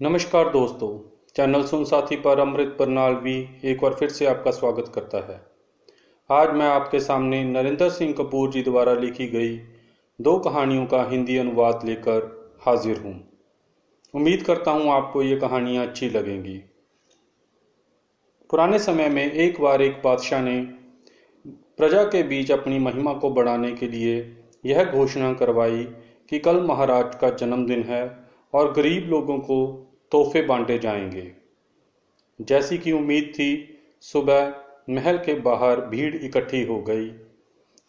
नमस्कार दोस्तों, चैनल सुन साथी पर अमृत परनाल भी एक बार फिर से आपका स्वागत करता है। आज मैं आपके सामने नरेंद्र सिंह कपूर जी द्वारा लिखी गई दो कहानियों का हिंदी अनुवाद लेकर हाजिर हूँ। उम्मीद करता हूँ आपको ये कहानियाँ अच्छी लगेंगी। पुराने समय में एक बार एक बादशाह ने प्रजा के बीच अपनी महिमा को बढ़ाने के लिए यह घोषणा करवाई कि कल महाराज का जन्मदिन है और गरीब लोगों को तोहफे बांटे जाएँगे। जैसी कि उम्मीद थी, सुबह महल के बाहर भीड़ इकट्ठी हो गई।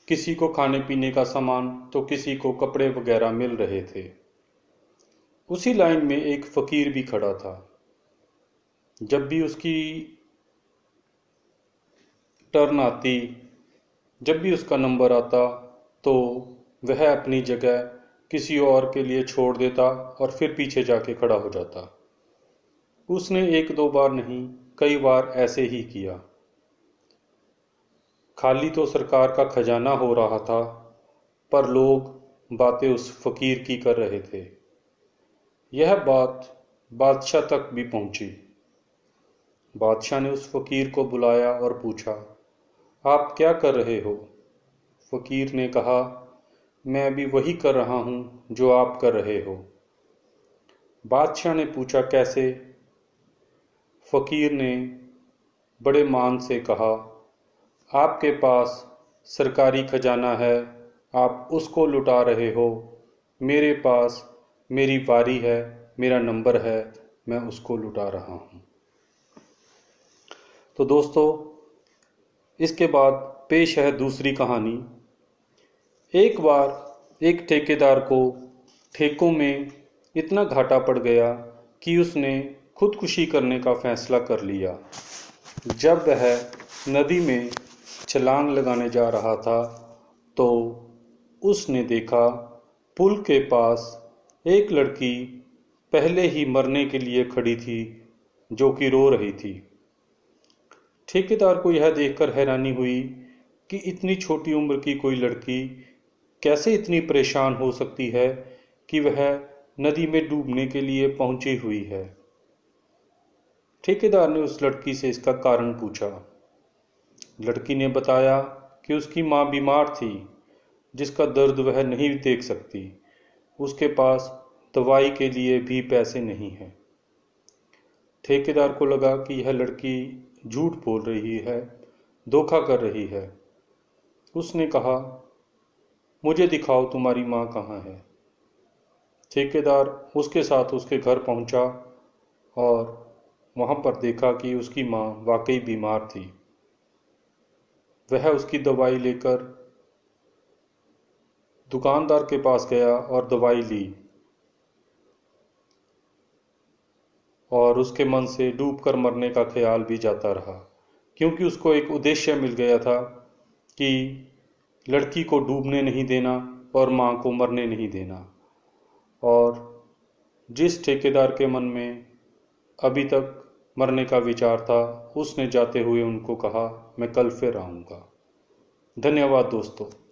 किसी को खाने पीने का सामान तो किसी को कपड़े वगैरह मिल रहे थे। उसी लाइन में एक फकीर भी खड़ा था। जब भी उसकी टर्न आती, जब भी उसका नंबर आता तो वह अपनी जगह किसी और के लिए छोड़ देता और फिर पीछे जाके खड़ा हो जाता। उसने एक दो बार नहीं, कई बार ऐसे ही किया। खाली तो सरकार का खजाना हो रहा था, पर लोग बातें उस फकीर की कर रहे थे। यह बात बादशाह तक भी पहुँची। बादशाह ने उस फकीर को बुलाया और पूछा, आप क्या कर रहे हो? फकीर ने कहा मैं अभी वही कर रहा हूँ जो आप कर रहे हो। बादशाह ने पूछा, कैसे? फकीर ने बड़े मान से कहा, आपके पास सरकारी खजाना है, आप उसको लुटा रहे हो। मेरे पास मेरी बारी है, मेरा नंबर है, मैं उसको लुटा रहा हूँ। तो दोस्तों, इसके बाद पेश है दूसरी कहानी। एक बार एक ठेकेदार को ठेकों में इतना घाटा पड़ गया कि उसने खुदकुशी करने का फैसला कर लिया। जब वह नदी में छलांग लगाने जा रहा था तो उसने देखा पुल के पास एक लड़की पहले ही मरने के लिए खड़ी थी, जो कि रो रही थी। ठेकेदार को यह देखकर हैरानी हुई कि इतनी छोटी उम्र की कोई लड़की कैसे इतनी परेशान हो सकती है कि वह नदी में डूबने के लिए पहुँची हुई है? ठेकेदार ने उस लड़की से इसका कारण पूछा। लड़की ने बताया कि उसकी माँ बीमार थी, जिसका दर्द वह नहीं देख सकती। उसके पास दवाई के लिए भी पैसे नहीं हैं। ठेकेदार को लगा कि यह लड़की झूठ बोल रही है, धोखा कर रही है। उसने कहा मुझे दिखाओ तुम्हारी माँ कहाँ है। ठेकेदार उसके साथ उसके घर पहुँचा और वहाँ पर देखा कि उसकी माँ वाकई बीमार थी। वह उसकी दवाई लेकर दुकानदार के पास गया और दवाई ली और उसके मन से डूबकर मरने का ख्याल भी जाता रहा, क्योंकि उसको एक उद्देश्य मिल गया था कि लड़की को डूबने नहीं देना और माँ को मरने नहीं देना। और जिस ठेकेदार के मन में अभी तक मरने का विचार था, उसने जाते हुए उनको कहा, मैं कल फिर आऊँगा। धन्यवाद दोस्तों।